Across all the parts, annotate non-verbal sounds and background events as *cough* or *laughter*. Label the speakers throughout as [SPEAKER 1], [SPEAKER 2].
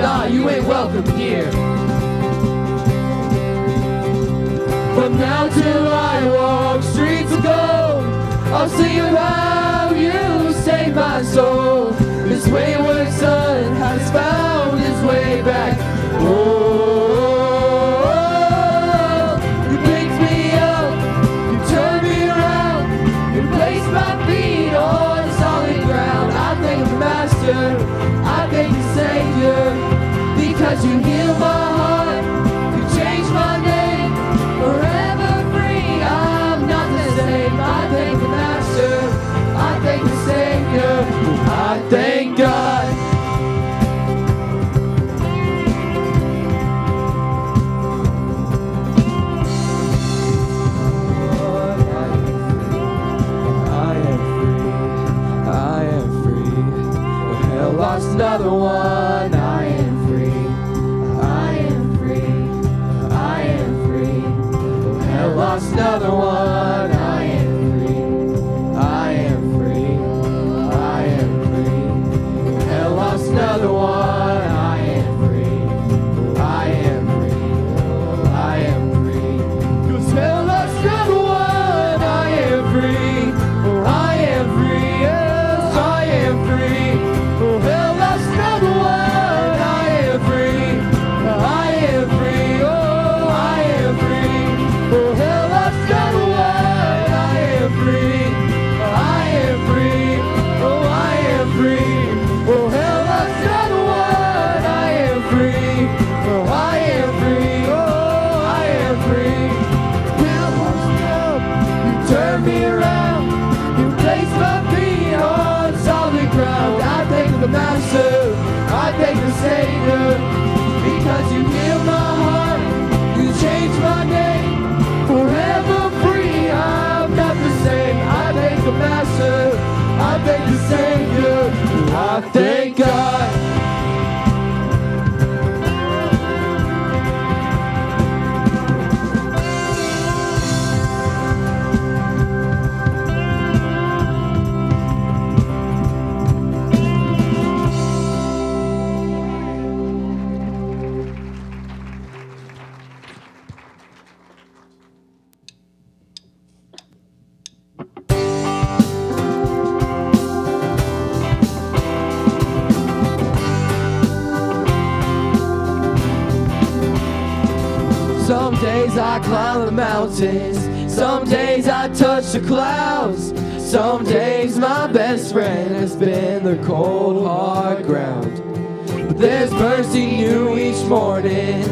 [SPEAKER 1] nah, you ain't welcome here. From now till I walk streets of gold, I'll see about you save my soul. This wayward son has found his way back. to heal my another one. Thank God. mountains. Some days I touch the clouds. Some days my best friend has been the cold, hard ground. But there's mercy new each morning,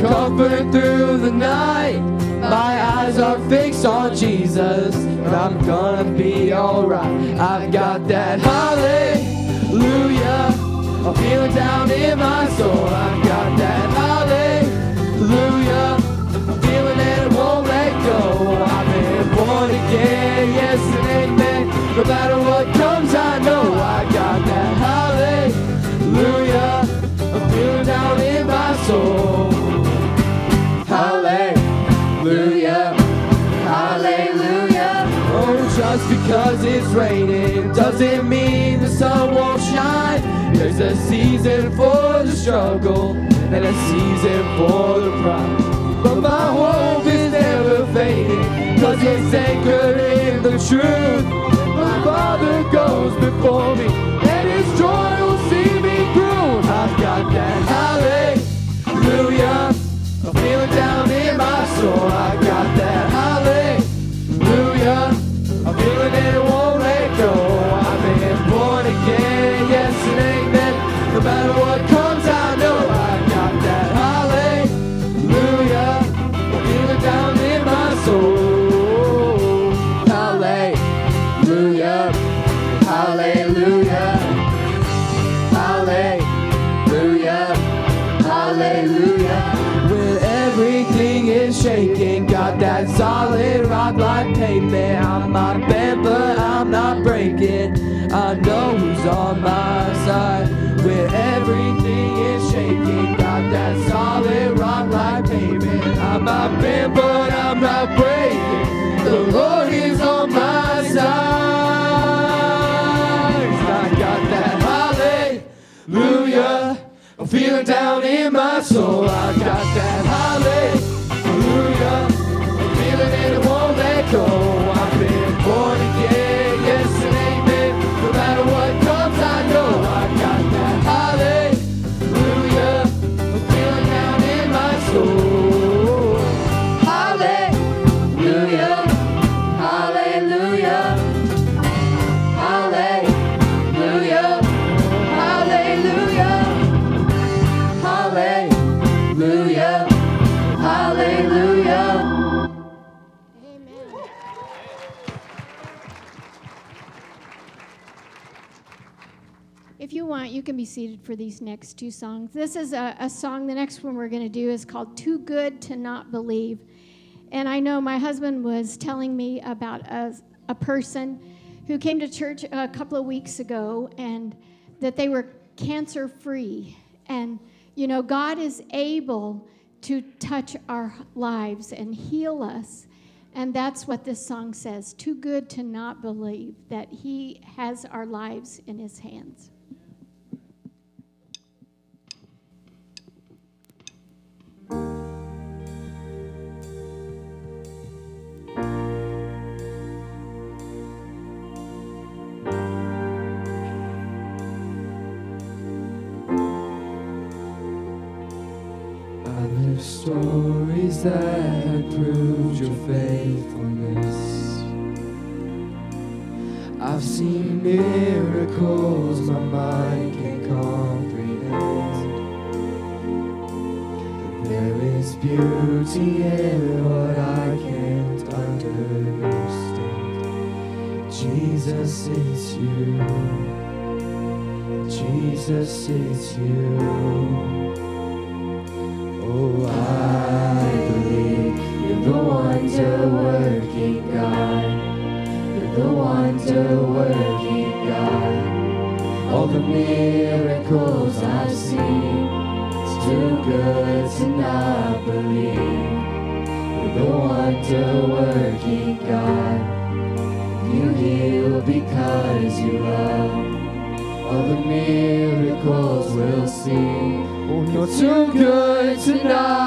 [SPEAKER 1] comfort through the night. My eyes are fixed on Jesus, and I'm gonna be alright. I've got that hallelujah. I'm feeling down in my soul. I've got that hallelujah. No matter what comes, I know I got that hallelujah. I'm feeling down in my soul. Hallelujah. Hallelujah. Oh, just because it's raining doesn't mean the sun won't shine. There's a season for the struggle and a season for the pride.
[SPEAKER 2] you want, you can be seated for these next two songs. This is a, a song, the next one we're going to do is called Too Good to Not Believe. And I know my husband was telling me about a, a person who came to church a couple of weeks ago and that they were cancer free. And, you know, God is able to touch our lives and heal us. And that's what this song says too good to not believe that He has our lives in His hands.
[SPEAKER 1] faithfulness. I've seen miracles my mind can comprehend. There is beauty in what I can't understand. Jesus is you. Jesus is you. Oh, I. You're too good to not.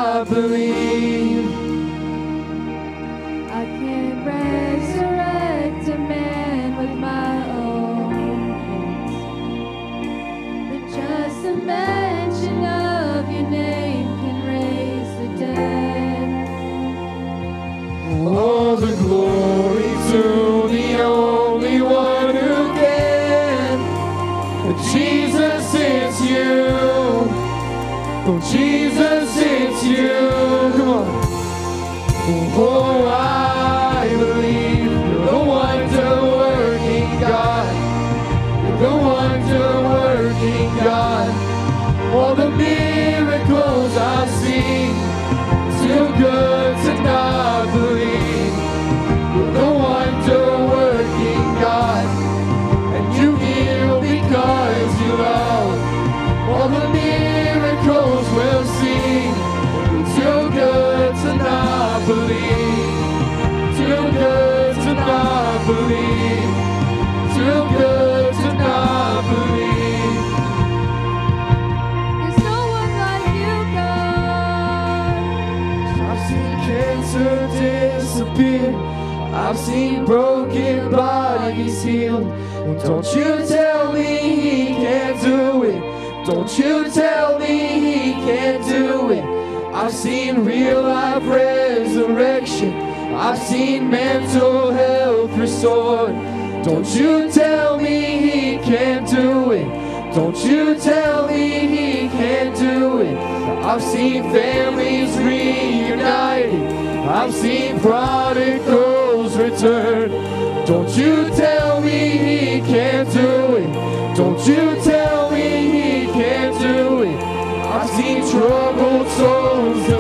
[SPEAKER 3] como sou.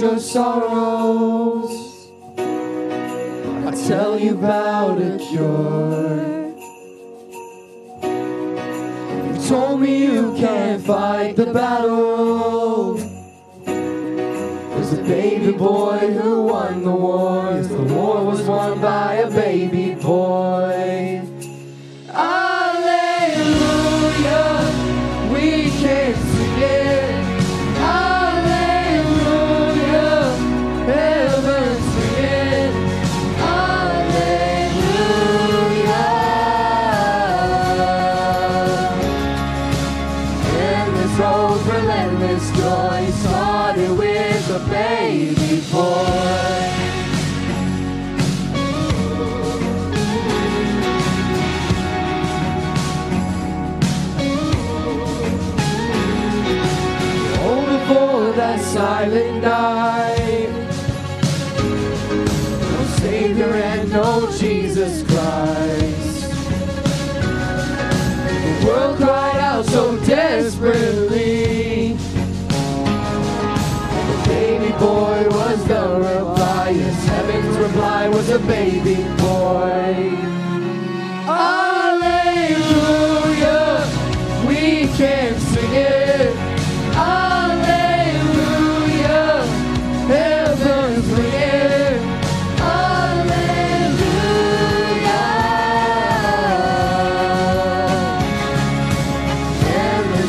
[SPEAKER 3] your
[SPEAKER 1] sorrows. I tell you about a cure.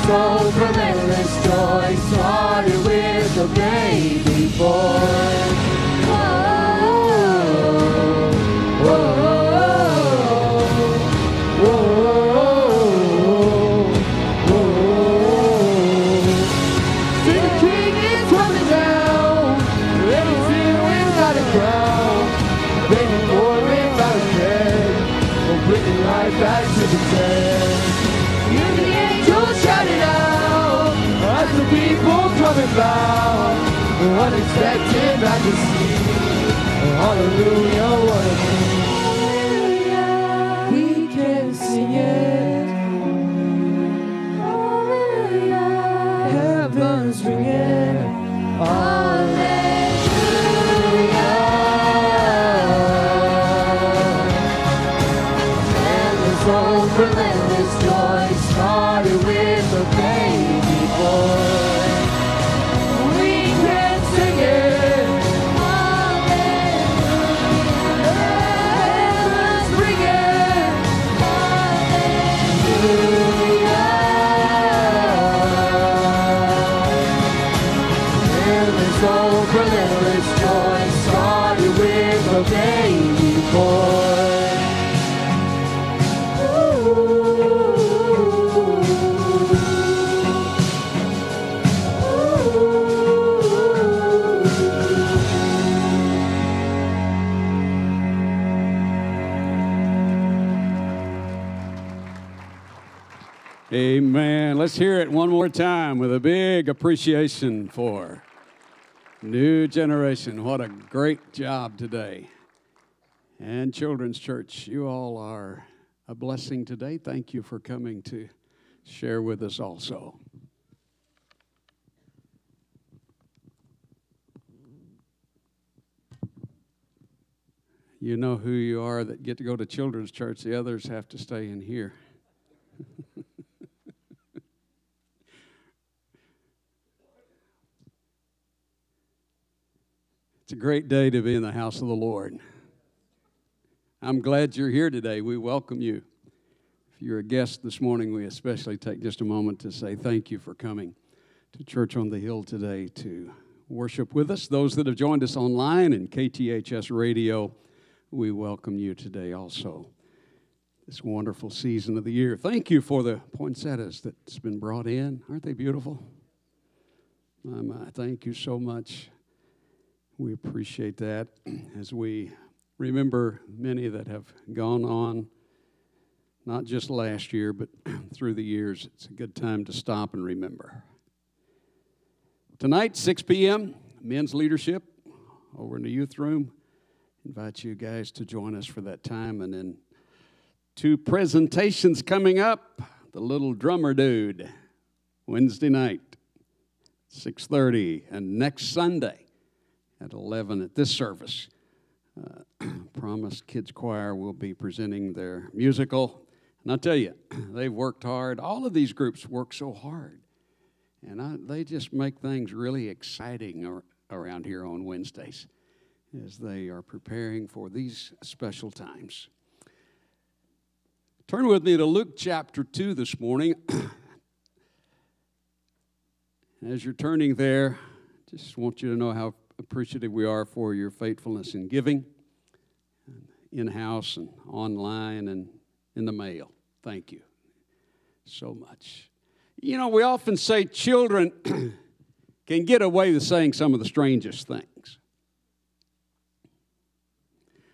[SPEAKER 1] soul from endless joy, started with a baby boy.
[SPEAKER 4] Let's hear it one more time with a big appreciation for New Generation. What a great job today. And Children's Church, you all are a blessing today. Thank you for coming to share with us also. You know who you are that get to go to Children's Church, the others have to stay in here. *laughs* It's a great day to be in the house of the Lord. I'm glad you're here today. We welcome you. If you're a guest this morning, we especially take just a moment to say thank you for coming to Church on the Hill today to worship with us. Those that have joined us online and KTHS Radio, we welcome you today also. This wonderful season of the year. Thank you for the poinsettias that's been brought in. Aren't they beautiful? My, my, thank you so much. We appreciate that as we remember many that have gone on, not just last year, but *clears throat* through the years. It's a good time to stop and remember. Tonight, 6 p.m., men's leadership over in the youth room. Invite you guys to join us for that time. And then two presentations coming up. The little drummer dude, Wednesday night, 6.30, and next Sunday, at 11 at this service. Uh, *clears throat* Promise Kids Choir will be presenting their musical. And I'll tell you, *clears throat* they've worked hard. All of these groups work so hard. And I, they just make things really exciting ar- around here on Wednesdays as they are preparing for these special times. Turn with me to Luke chapter 2 this morning. *clears throat* As you're turning there, just want you to know how appreciative we are for your faithfulness in giving, in house and online and in the mail. Thank you so much. You know, we often say children *clears throat* can get away with saying some of the strangest things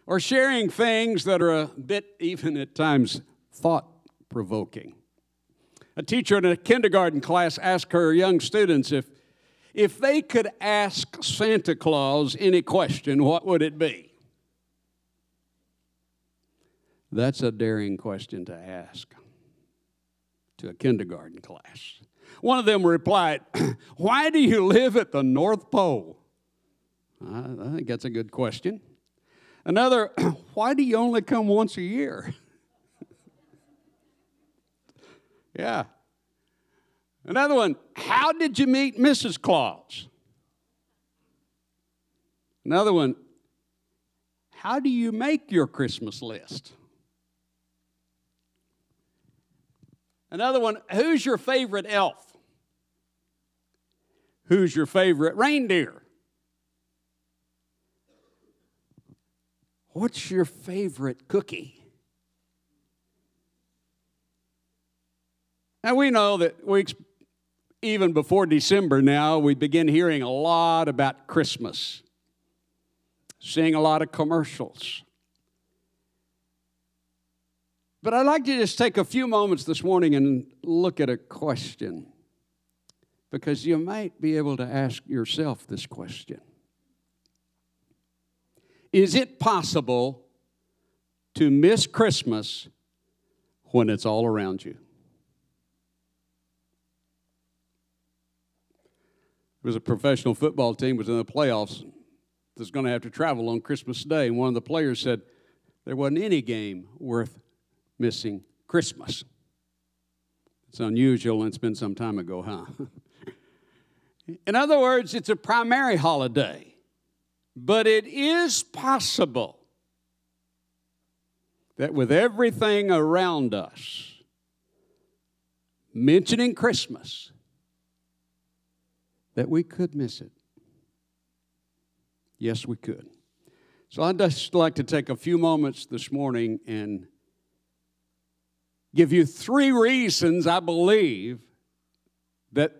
[SPEAKER 4] or sharing things that are a bit, even at times, thought provoking. A teacher in a kindergarten class asked her young students if if they could ask Santa Claus any question, what would it be? That's a daring question to ask to a kindergarten class. One of them replied, *clears throat* Why do you live at the North Pole? I think that's a good question. Another, *clears throat* Why do you only come once a year? *laughs* yeah, Another one, how did you meet Mrs. Claus? Another one, how do you make your Christmas list? Another one, who's your favorite elf? Who's your favorite reindeer? What's your favorite cookie? Now we know that we even before December now, we begin hearing a lot about Christmas, seeing a lot of commercials. But I'd like to just take a few moments this morning and look at a question because you might be able to ask yourself this question Is it possible to miss Christmas when it's all around you? There was a professional football team was in the playoffs that's going to have to travel on Christmas Day, and one of the players said there wasn't any game worth missing Christmas. It's unusual, and it's been some time ago, huh? *laughs* In other words, it's a primary holiday, but it is possible that with everything around us, mentioning Christmas, that we could miss it. Yes, we could. So I'd just like to take a few moments this morning and give you three reasons I believe that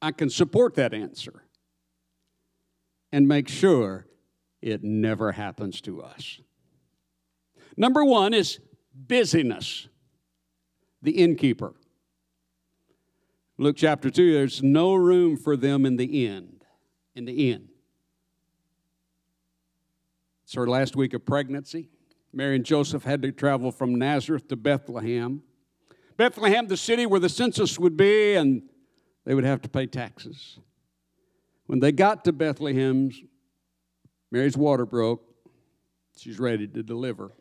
[SPEAKER 4] I can support that answer and make sure it never happens to us. Number one is busyness, the innkeeper. Luke chapter 2, there's no room for them in the end. In the end. It's her last week of pregnancy. Mary and Joseph had to travel from Nazareth to Bethlehem. Bethlehem, the city where the census would be, and they would have to pay taxes. When they got to Bethlehem, Mary's water broke. She's ready to deliver.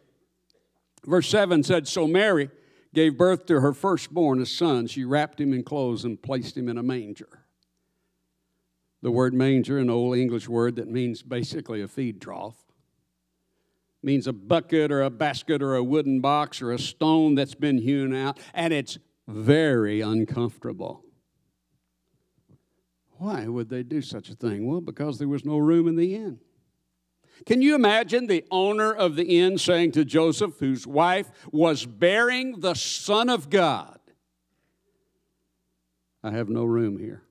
[SPEAKER 4] Verse 7 said So Mary gave birth to her firstborn, a son. She wrapped him in clothes and placed him in a manger. The word manger, an old English word that means basically a feed trough, means a bucket or a basket or a wooden box or a stone that's been hewn out, and it's very uncomfortable. Why would they do such a thing? Well, because there was no room in the inn. Can you imagine the owner of the inn saying to Joseph, whose wife was bearing the Son of God, I have no room here?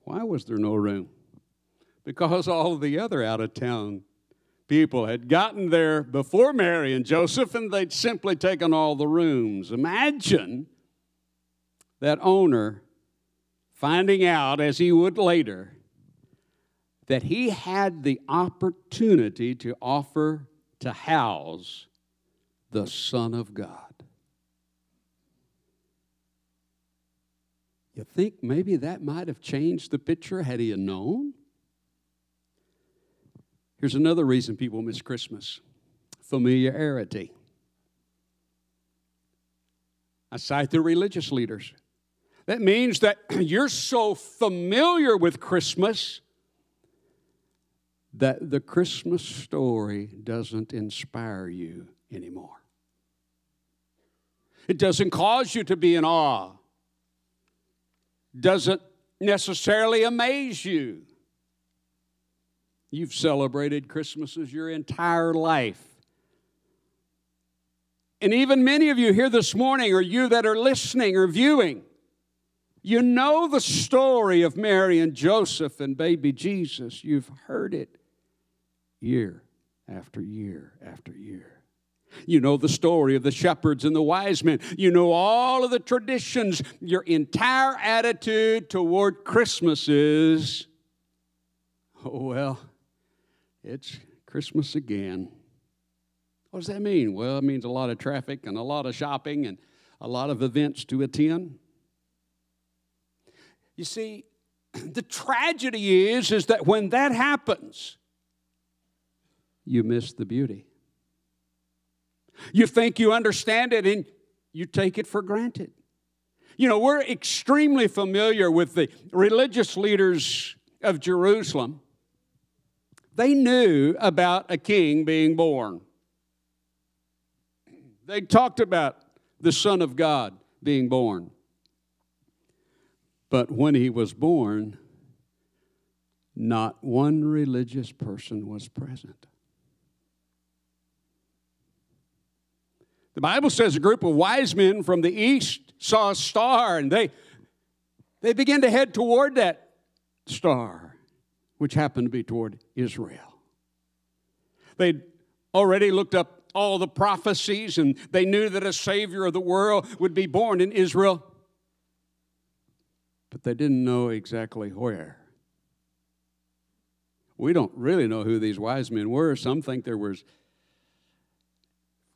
[SPEAKER 4] Why was there no room? Because all the other out of town people had gotten there before Mary and Joseph and they'd simply taken all the rooms. Imagine that owner finding out, as he would later, that he had the opportunity to offer to house the Son of God. You think maybe that might have changed the picture had he known? Here's another reason people miss Christmas familiarity. I cite the religious leaders. That means that *clears throat* you're so familiar with Christmas that the Christmas story doesn't inspire you anymore. It doesn't cause you to be in awe, doesn't necessarily amaze you. You've celebrated Christmases your entire life. And even many of you here this morning, or you that are listening or viewing, you know the story of Mary and Joseph and baby Jesus. You've heard it year after year after year. You know the story of the shepherds and the wise men. You know all of the traditions. Your entire attitude toward Christmas is, oh, well, it's Christmas again. What does that mean? Well, it means a lot of traffic and a lot of shopping and a lot of events to attend. You see, *clears throat* the tragedy is, is that when that happens, you miss the beauty. You think you understand it and you take it for granted. You know, we're extremely familiar with the religious leaders of Jerusalem. They knew about a king being born. They talked about the Son of God being born. But when he was born, not one religious person was present. The Bible says a group of wise men from the east saw a star and they, they began to head toward that star, which happened to be toward Israel. They'd already looked up all the prophecies and they knew that a Savior of the world would be born in Israel. but they didn't know exactly where. We don't really know who these wise men were. Some think there was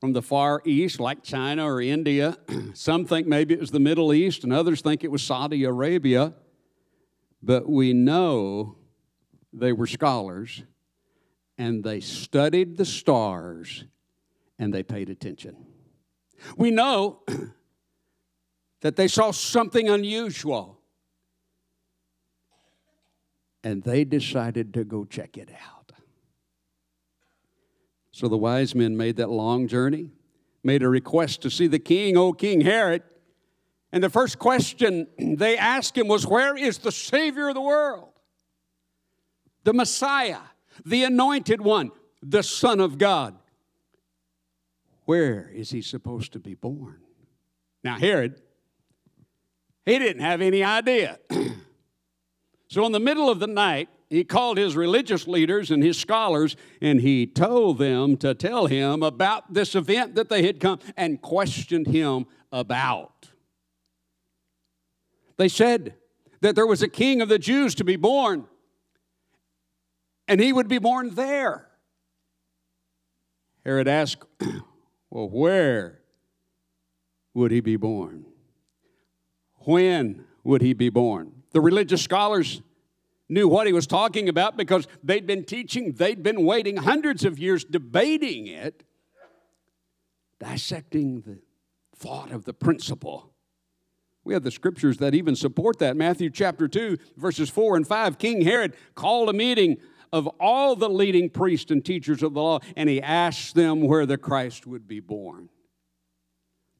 [SPEAKER 4] from the far east, like China or India. *clears throat* Some think maybe it was the Middle East, and others think it was Saudi Arabia. But we know they were scholars, and they studied the stars, and they paid attention. We know *clears throat* that they saw something unusual, and they decided to go check it out. So the wise men made that long journey, made a request to see the king, O King Herod. And the first question *clears throat* they asked him was, Where is the Savior of the world? The Messiah, the anointed one, the Son of God. Where is he supposed to be born? Now, Herod, he didn't have any idea. *clears throat* so, in the middle of the night, he called his religious leaders and his scholars and he told them to tell him about this event that they had come and questioned him about. They said that there was a king of the Jews to be born and he would be born there. Herod asked, *clears throat* Well, where would he be born? When would he be born? The religious scholars knew what he was talking about because they'd been teaching, they'd been waiting hundreds of years debating it, dissecting the thought of the principle. We have the scriptures that even support that. Matthew chapter 2, verses 4 and 5. King Herod called a meeting of all the leading priests and teachers of the law, and he asked them where the Christ would be born.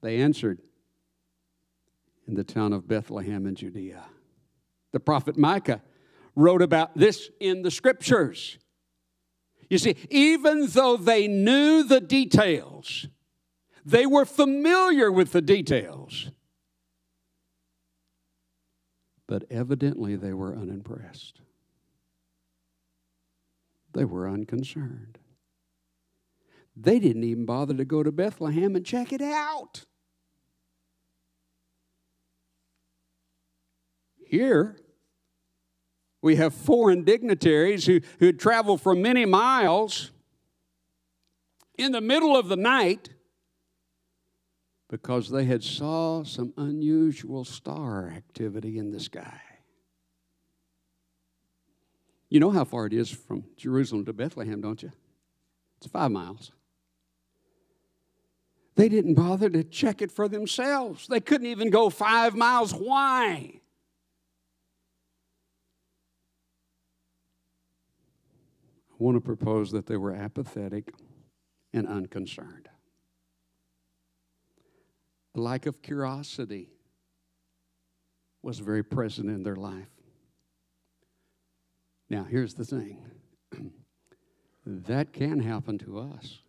[SPEAKER 4] They answered, In the town of Bethlehem in Judea. The prophet Micah wrote about this in the scriptures. You see, even though they knew the details, they were familiar with the details, but evidently they were unimpressed. They were unconcerned. They didn't even bother to go to Bethlehem and check it out. Here, we have foreign dignitaries who, who had traveled for many miles in the middle of the night because they had saw some unusual star activity in the sky. You know how far it is from Jerusalem to Bethlehem, don't you? It's five miles. They didn't bother to check it for themselves. They couldn't even go five miles. Why? Want to propose that they were apathetic and unconcerned. A lack of curiosity was very present in their life. Now, here's the thing *clears throat* that can happen to us.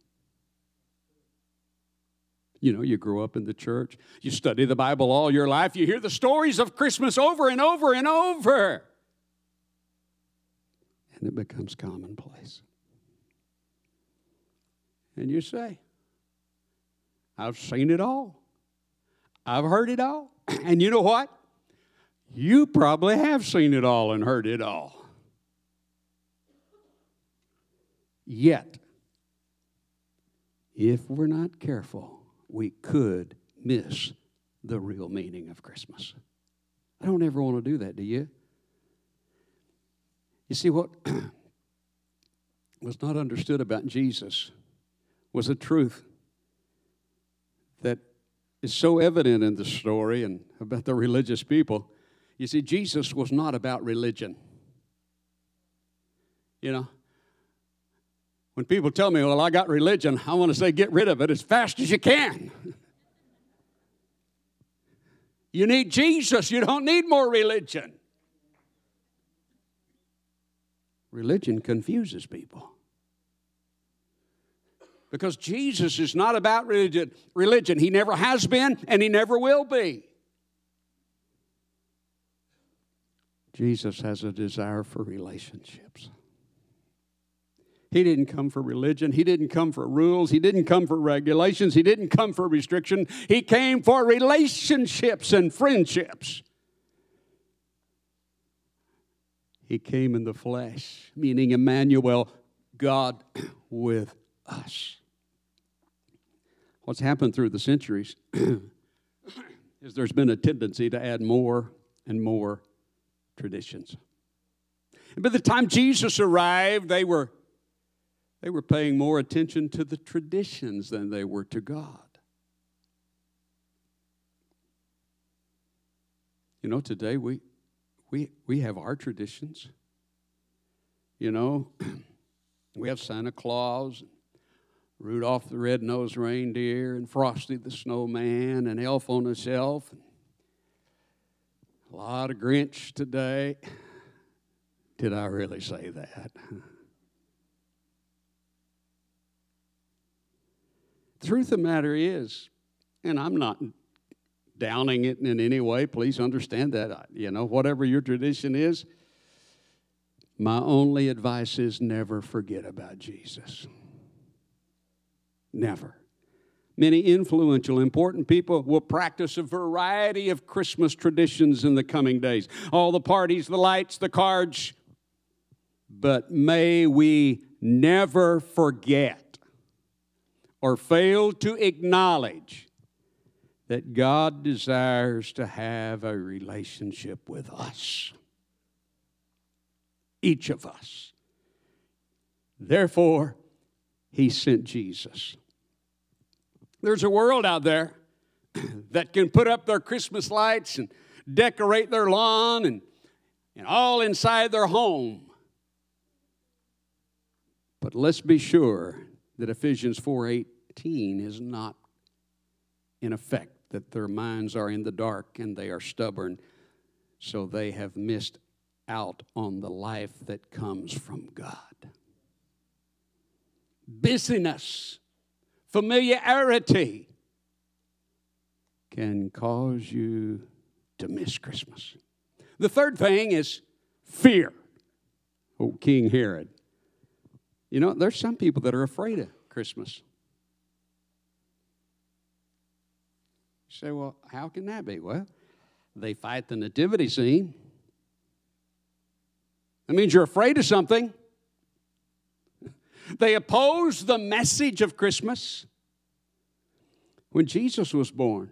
[SPEAKER 4] You know, you grow up in the church, you study the Bible all your life, you hear the stories of Christmas over and over and over and it becomes commonplace. And you say, I've seen it all. I've heard it all. *clears throat* And you know what? You probably have seen it all and heard it all. Yet, if we're not careful, we could miss the real meaning of Christmas. I don't ever want to do that, do you? You see, what *clears throat* was not understood about Jesus was a truth that is so evident in the story and about the religious people. You see, Jesus was not about religion. You know, when people tell me, well, I got religion, I want to say, get rid of it as fast as you can. *laughs* you need Jesus, you don't need more religion. Religion confuses people. Because Jesus is not about religion. religion. He never has been and he never will be. Jesus has a desire for relationships. He didn't come for religion. He didn't come for rules. He didn't come for regulations. He didn't come for restriction. He came for relationships and friendships. He came in the flesh, meaning Emmanuel, God *clears throat* with us. What's happened through the centuries *clears throat* is there's been a tendency to add more and more traditions. And by the time Jesus arrived, they were, they were paying more attention to the traditions than they were to God. You know, today we, we, we have our traditions. You know, *clears throat* we have Santa Claus, Rudolph the Red-Nosed Reindeer, and Frosty the Snowman, and Elf on the Shelf. A lot of Grinch today. Did I really say that? *laughs* The truth of the matter is, and I'm not downing it in any way. Please understand that. You know, whatever your tradition is, my only advice is never forget about Jesus. Never. Many influential, important people will practice a variety of Christmas traditions in the coming days. All the parties, the lights, the cards. But may we never forget or fail to acknowledge that God desires to have a relationship with us, each of us. Therefore, He sent Jesus. There's a world out there *clears throat* that can put up their Christmas lights and decorate their lawn and, and all inside their home. But let's be sure that Ephesians 4:18 is not in effect that their minds are in the dark and they are stubborn, so they have missed out on the life that comes from God. Busyness, familiarity can cause you to miss Christmas. The third thing is fear. Oh, King Herod. You know, there's some people that are afraid of Christmas. You say, well, how can that be? Well, they fight the nativity scene. That means you're afraid of something. *laughs* They oppose the message of Christmas. When Jesus was born,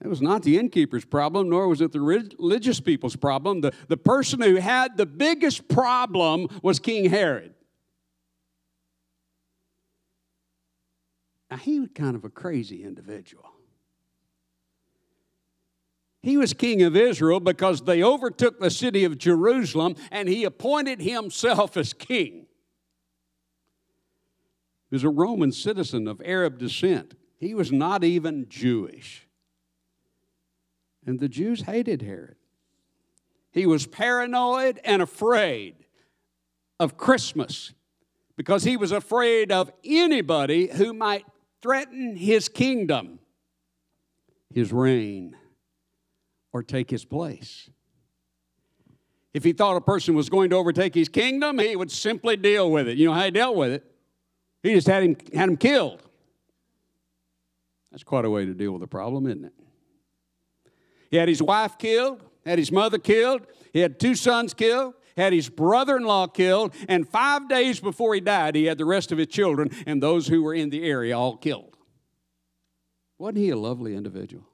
[SPEAKER 4] it was not the innkeeper's problem, nor was it the religious people's problem. The, the person who had the biggest problem was King Herod. Now, he was kind of a crazy individual. He was king of Israel because they overtook the city of Jerusalem and he appointed himself as king. He was a Roman citizen of Arab descent. He was not even Jewish. And the Jews hated Herod. He was paranoid and afraid of Christmas because he was afraid of anybody who might threaten his kingdom, his reign, or take his place. If he thought a person was going to overtake his kingdom, he would simply deal with it. You know how he dealt with it? He just had him, had him killed. That's quite a way to deal with a problem, isn't it? He had his wife killed, had his mother killed, he had two sons killed, had his brother in law killed, and five days before he died, he had the rest of his children and those who were in the area all killed. Wasn't he a lovely individual?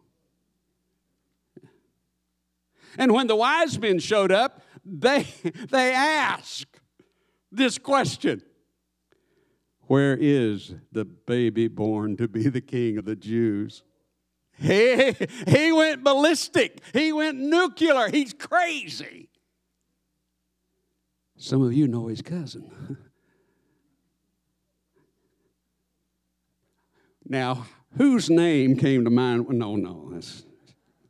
[SPEAKER 4] And when the wise men showed up, they, *laughs* they asked this question Where is the baby born to be the king of the Jews? He, he went ballistic. He went nuclear. He's crazy. Some of you know his cousin. *laughs* now, whose name came to mind? No, no, let's,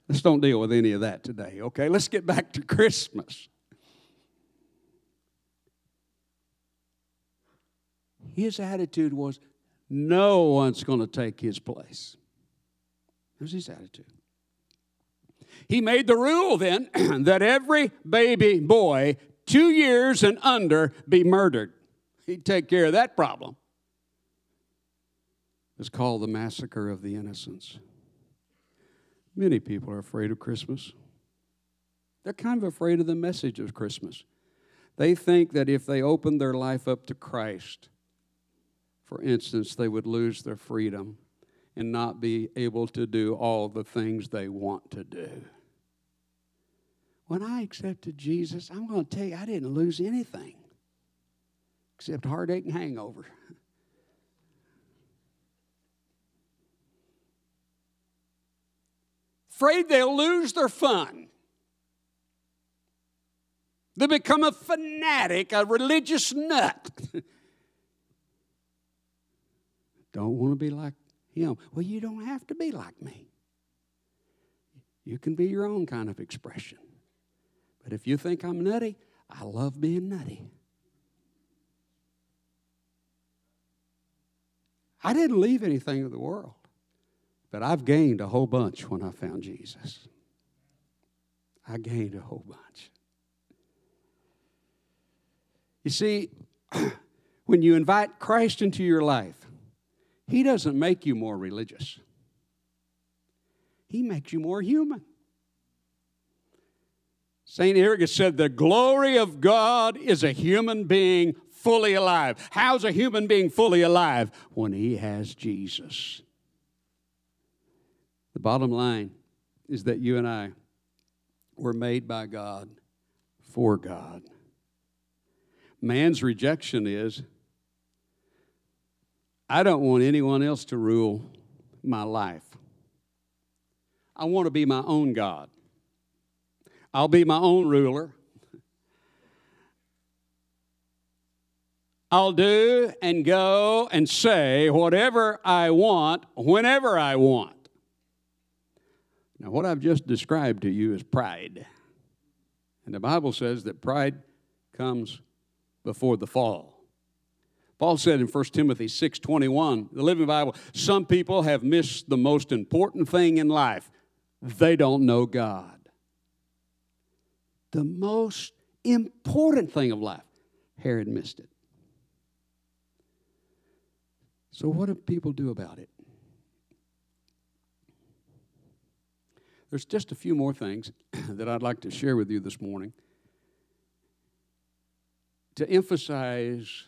[SPEAKER 4] let's don't deal with any of that today, okay? Let's get back to Christmas. His attitude was no one's going to take his place. Here's his attitude. He made the rule then *clears throat* that every baby boy two years and under be murdered. He'd take care of that problem. It's called the massacre of the innocents. Many people are afraid of Christmas. They're kind of afraid of the message of Christmas. They think that if they open their life up to Christ, for instance, they would lose their freedom and not be able to do all the things they want to do. When I accepted Jesus, I'm going to tell you, I didn't lose anything except heartache and hangover. Afraid they'll lose their fun. They become a fanatic, a religious nut. *laughs* don't want to be like him. Well, you don't have to be like me. You can be your own kind of expression. But if you think I'm nutty, I love being nutty. I didn't leave anything of the world, but I've gained a whole bunch when I found Jesus. I gained a whole bunch. You see, *clears throat* when you invite Christ into your life, He doesn't make you more religious, He makes you more human. St. Eric said, The glory of God is a human being fully alive. How's a human being fully alive? When he has Jesus. The bottom line is that you and I were made by God for God. Man's rejection is I don't want anyone else to rule my life. I want to be my own God. I'll be my own ruler. I'll do and go and say whatever I want, whenever I want. Now, what I've just described to you is pride. And the Bible says that pride comes before the fall. Paul said in 1 Timothy 6:21, the Living Bible, some people have missed the most important thing in life. They don't know God the most important thing of life. Herod missed it. So, what do people do about it? There's just a few more things *clears throat* that I'd like to share with you this morning to emphasize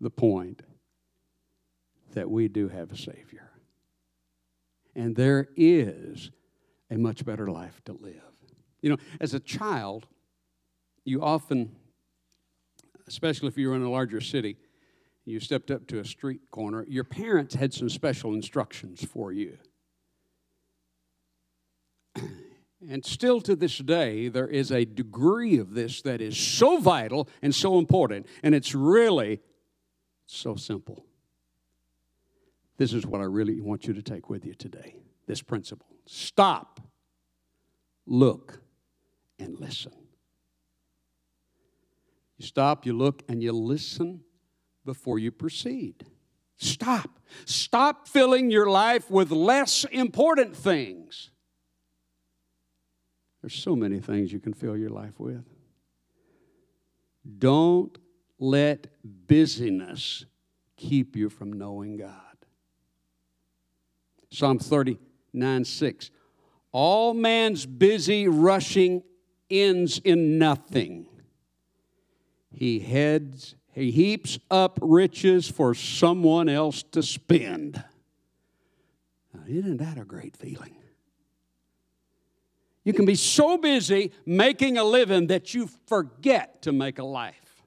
[SPEAKER 4] the point that we do have a Savior. And there is a much better life to live. You know, as a child, you often, especially if you were in a larger city, you stepped up to a street corner, your parents had some special instructions for you. *clears throat* And still to this day, there is a degree of this that is so vital and so important, and it's really so simple. This is what I really want you to take with you today this principle. Stop, look, and listen. You stop, you look, and you listen before you proceed. Stop. Stop filling your life with less important things. There's so many things you can fill your life with. Don't let busyness keep you from knowing God. Psalm 39 6. All man's busy rushing ends in nothing. He heads, he heaps up riches for someone else to spend. Now, isn't that a great feeling? You can be so busy making a living that you forget to make a life.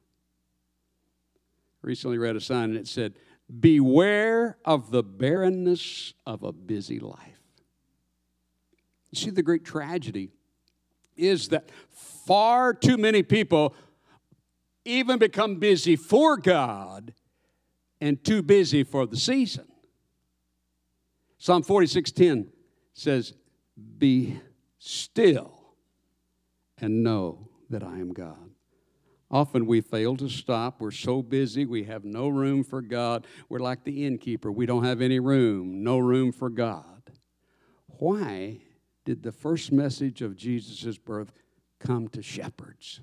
[SPEAKER 4] Recently read a sign and it said, Beware of the barrenness of a busy life. You see the great tragedy is that far too many people even become busy for God and too busy for the season. Psalm 46:10 says, "Be still and know that I am God." Often we fail to stop. We're so busy, we have no room for God. We're like the innkeeper. We don't have any room, no room for God. Why did the first message of Jesus' birth come to shepherds.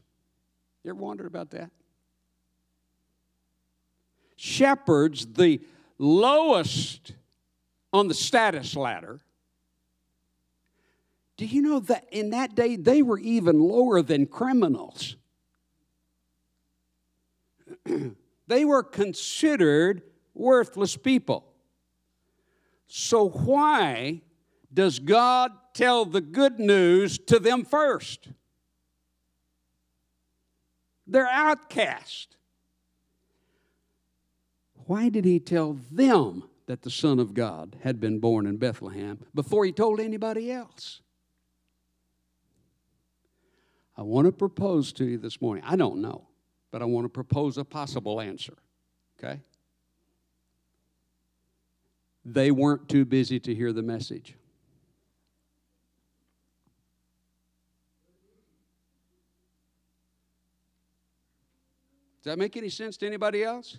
[SPEAKER 4] You ever wondered about that? Shepherds, the lowest on the status ladder, Do you know that in that day they were even lower than criminals? *clears throat* they were considered worthless people. So, why does God tell the good news to them first? They're outcast. Why did he tell them that the Son of God had been born in Bethlehem before he told anybody else? I want to propose to you this morning. I don't know, but I want to propose a possible answer. Okay? They weren't too busy to hear the message. Does that make any sense to anybody else?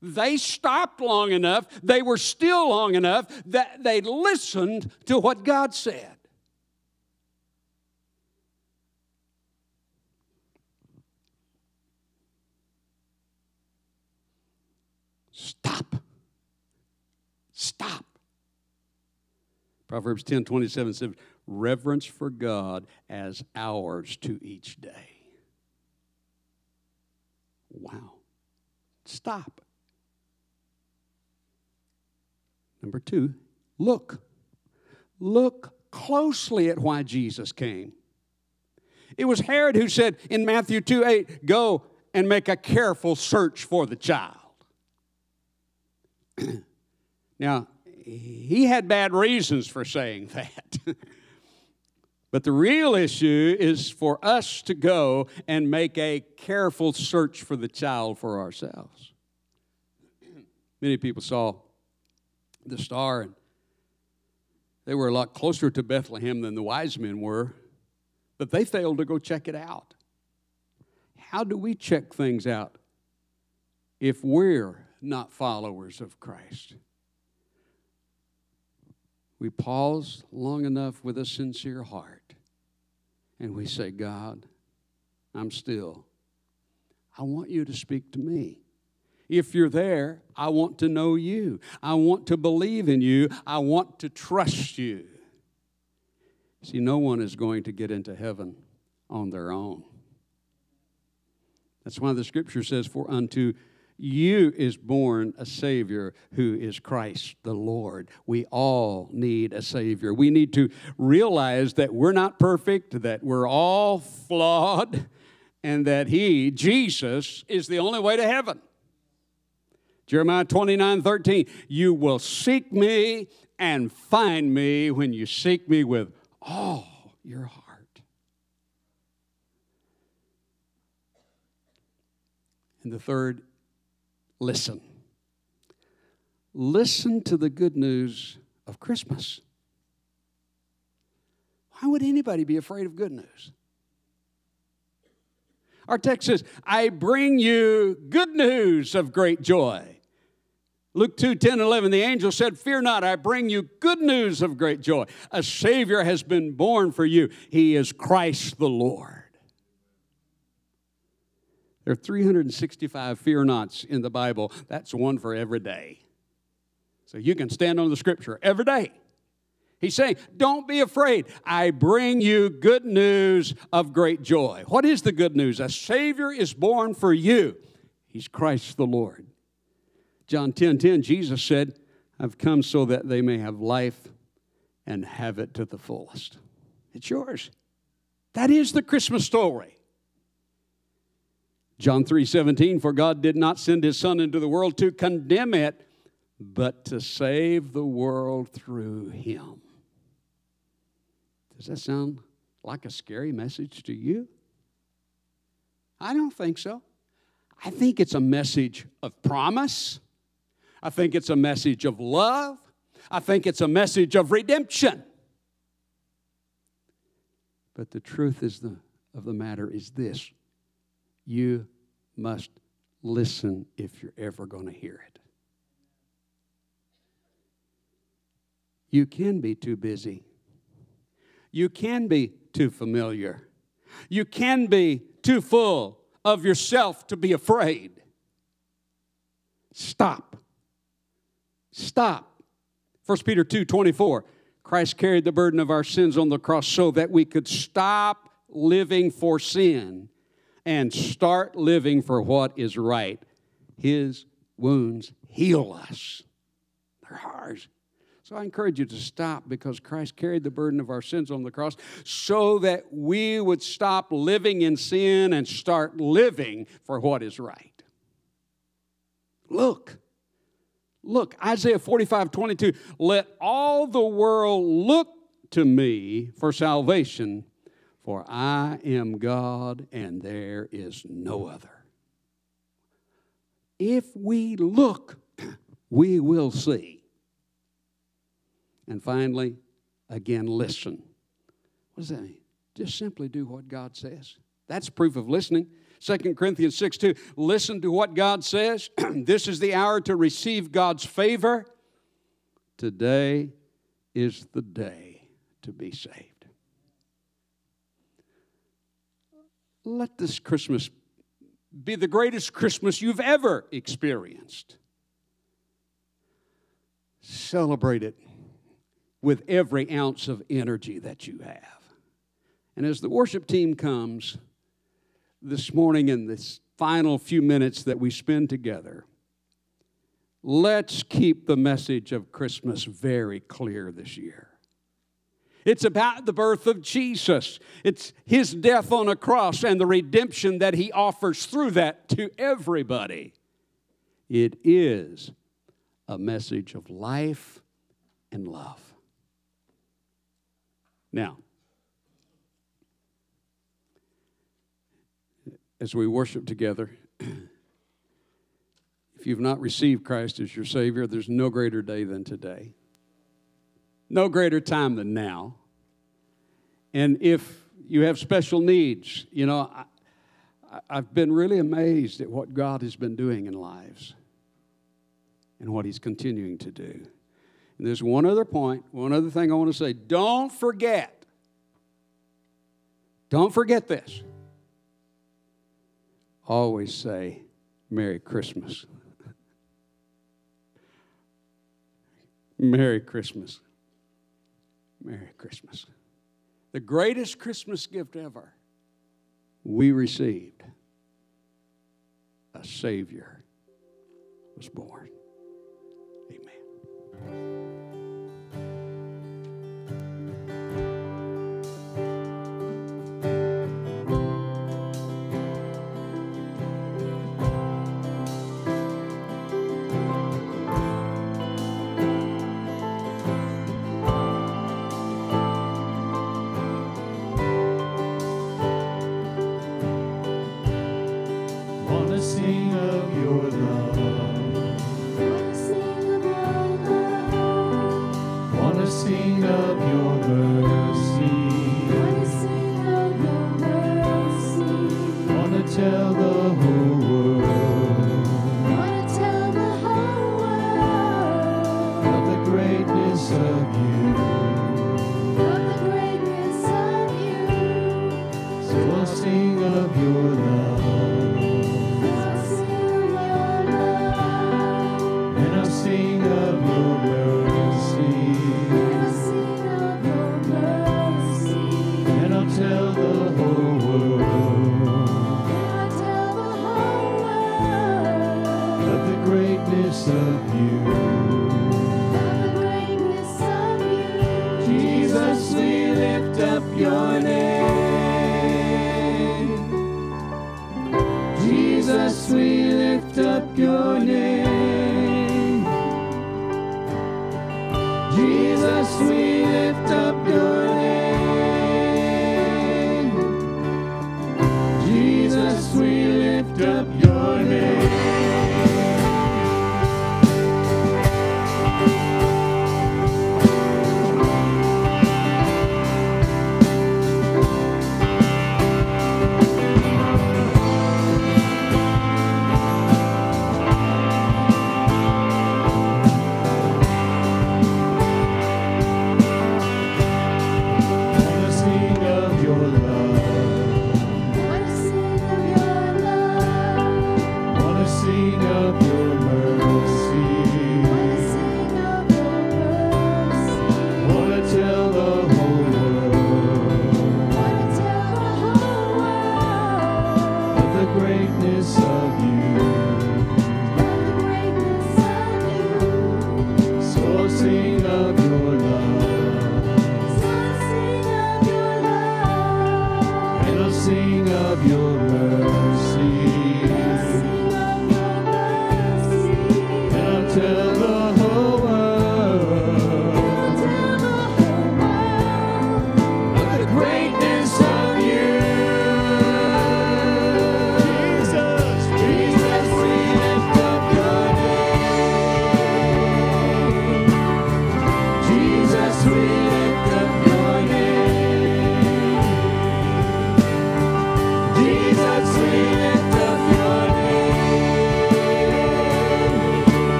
[SPEAKER 4] They stopped long enough, they were still long enough that they listened to what God said. Stop. Stop. Proverbs 10 27 says, reverence for God as ours to each day. Wow. Stop. Number two, look. Look closely at why Jesus came. It was Herod who said in Matthew 2 8, go and make a careful search for the child. *clears throat* now, he had bad reasons for saying that. *laughs* but the real issue is for us to go and make a careful search for the child for ourselves. Many people saw the star and they were a lot closer to Bethlehem than the wise men were, but they failed to go check it out. How do we check things out if we're not followers of Christ? We pause long enough with a sincere heart and we say, God, I'm still. I want you to speak to me. If you're there, I want to know you. I want to believe in you. I want to trust you. See, no one is going to get into heaven on their own. That's why the scripture says, For unto you is born a Savior who is Christ the Lord. We all need a Savior. We need to realize that we're not perfect, that we're all flawed, and that He, Jesus, is the only way to heaven. Jeremiah 29 13, you will seek me and find me when you seek me with all your heart. And the third, listen. Listen to the good news of Christmas. Why would anybody be afraid of good news? Our text says, I bring you good news of great joy. Luke 2 10 11, the angel said, Fear not, I bring you good news of great joy. A Savior has been born for you. He is Christ the Lord. There are 365 fear nots in the Bible. That's one for every day. So you can stand on the scripture every day. He's saying, Don't be afraid. I bring you good news of great joy. What is the good news? A Savior is born for you. He's Christ the Lord. John 10 10, Jesus said, I've come so that they may have life and have it to the fullest. It's yours. That is the Christmas story. John 3 17, for God did not send his Son into the world to condemn it, but to save the world through him. Does that sound like a scary message to you? I don't think so. I think it's a message of promise. I think it's a message of love. I think it's a message of redemption. But the truth is the, of the matter is this you must listen if you're ever going to hear it. You can be too busy. You can be too familiar. You can be too full of yourself to be afraid. Stop. Stop. 1 Peter 2 24 Christ carried the burden of our sins on the cross so that we could stop living for sin and start living for what is right. His wounds heal us, they're ours. So I encourage you to stop because Christ carried the burden of our sins on the cross so that we would stop living in sin and start living for what is right. Look, look, Isaiah 45 22. Let all the world look to me for salvation, for I am God and there is no other. If we look, *clears throat* we will see. And finally, again, listen. What does that mean? Just simply do what God says. That's proof of listening. 2 Corinthians 6 2. Listen to what God says. *clears throat* this is the hour to receive God's favor. Today is the day to be saved. Let this Christmas be the greatest Christmas you've ever experienced. Celebrate it with every ounce of energy that you have. And as the worship team comes this morning in this final few minutes that we spend together, let's keep the message of Christmas very clear this year. It's about the birth of Jesus. It's his death on a cross and the redemption that he offers through that to everybody. It is a message of life and love. Now, as we worship together, *clears throat* if you've not received Christ as your Savior, there's no greater day than today. No greater time than now. And if you have special needs, you know, I, I've been really amazed at what God has been doing in lives and what He's continuing to do. And there's one other point, one other thing I want to say. Don't forget. Don't forget this. Always say, Merry Christmas. *laughs* Merry Christmas. Merry Christmas. The greatest Christmas gift ever we received a Savior was born. Amen.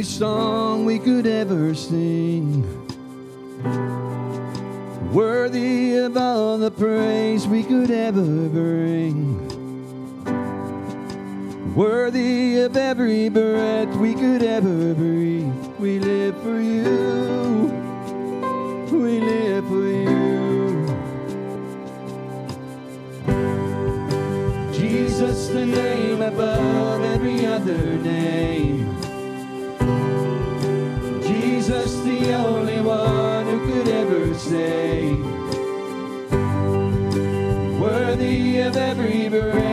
[SPEAKER 1] Every song we could ever sing. Worthy of all the praise we could ever bring. Worthy of every breath we could ever breathe. We live for you. We live for you. Jesus, the name above every other name. The only one who could ever say, Worthy of every breath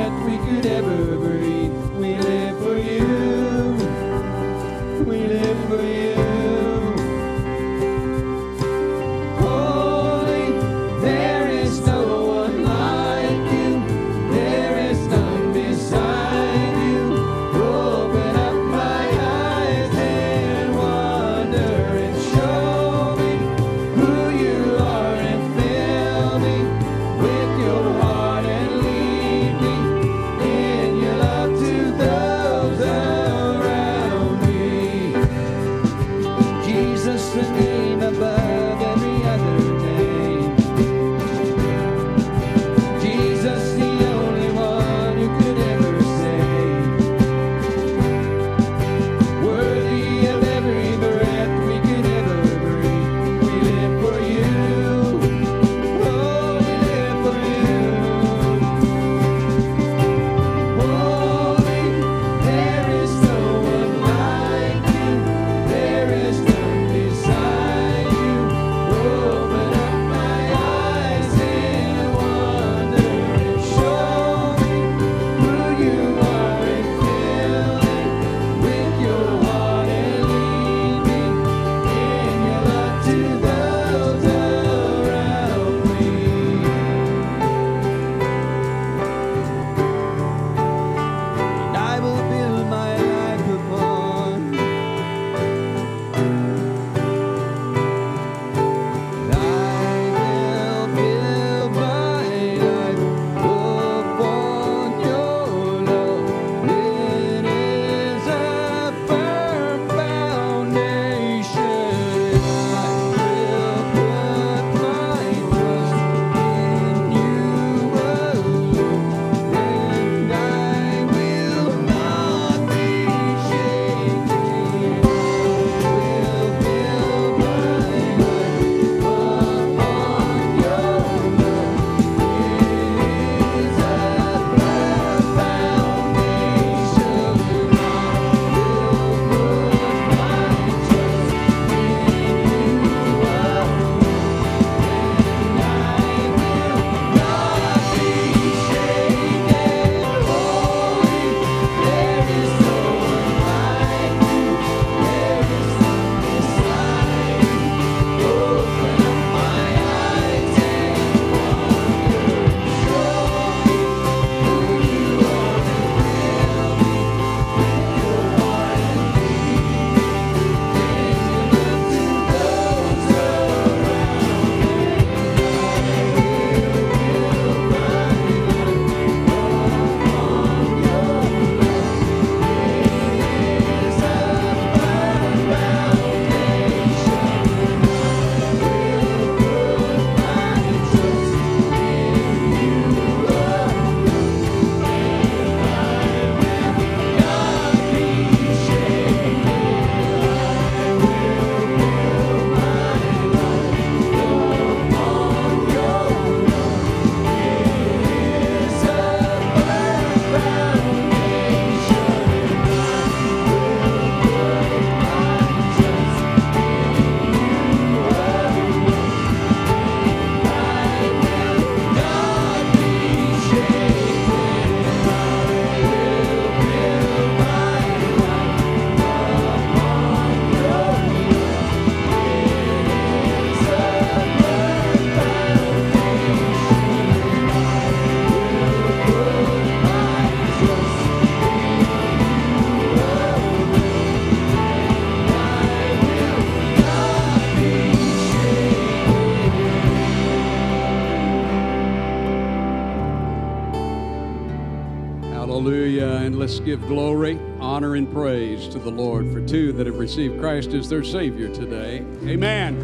[SPEAKER 4] praise to the Lord for two that have received Christ as their Savior today. Amen.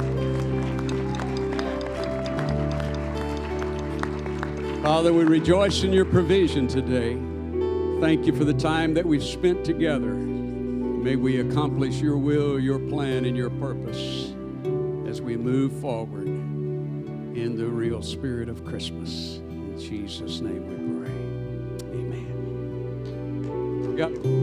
[SPEAKER 4] Father, we rejoice in your provision today. Thank you for the time that we've spent together. May we accomplish your will, your plan, and your purpose as we move forward in the real spirit of Christmas. In Jesus' name we pray. Amen. Yep.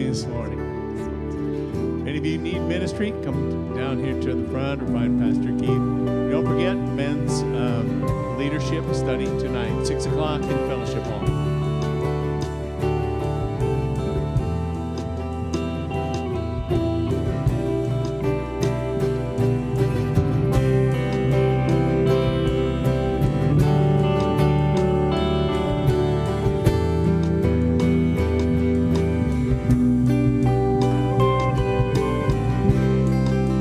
[SPEAKER 5] Coming this morning. Any of you need ministry, come down here to the front or find Pastor Keith. Don't forget men's um, leadership study tonight, 6 o'clock in Fellowship.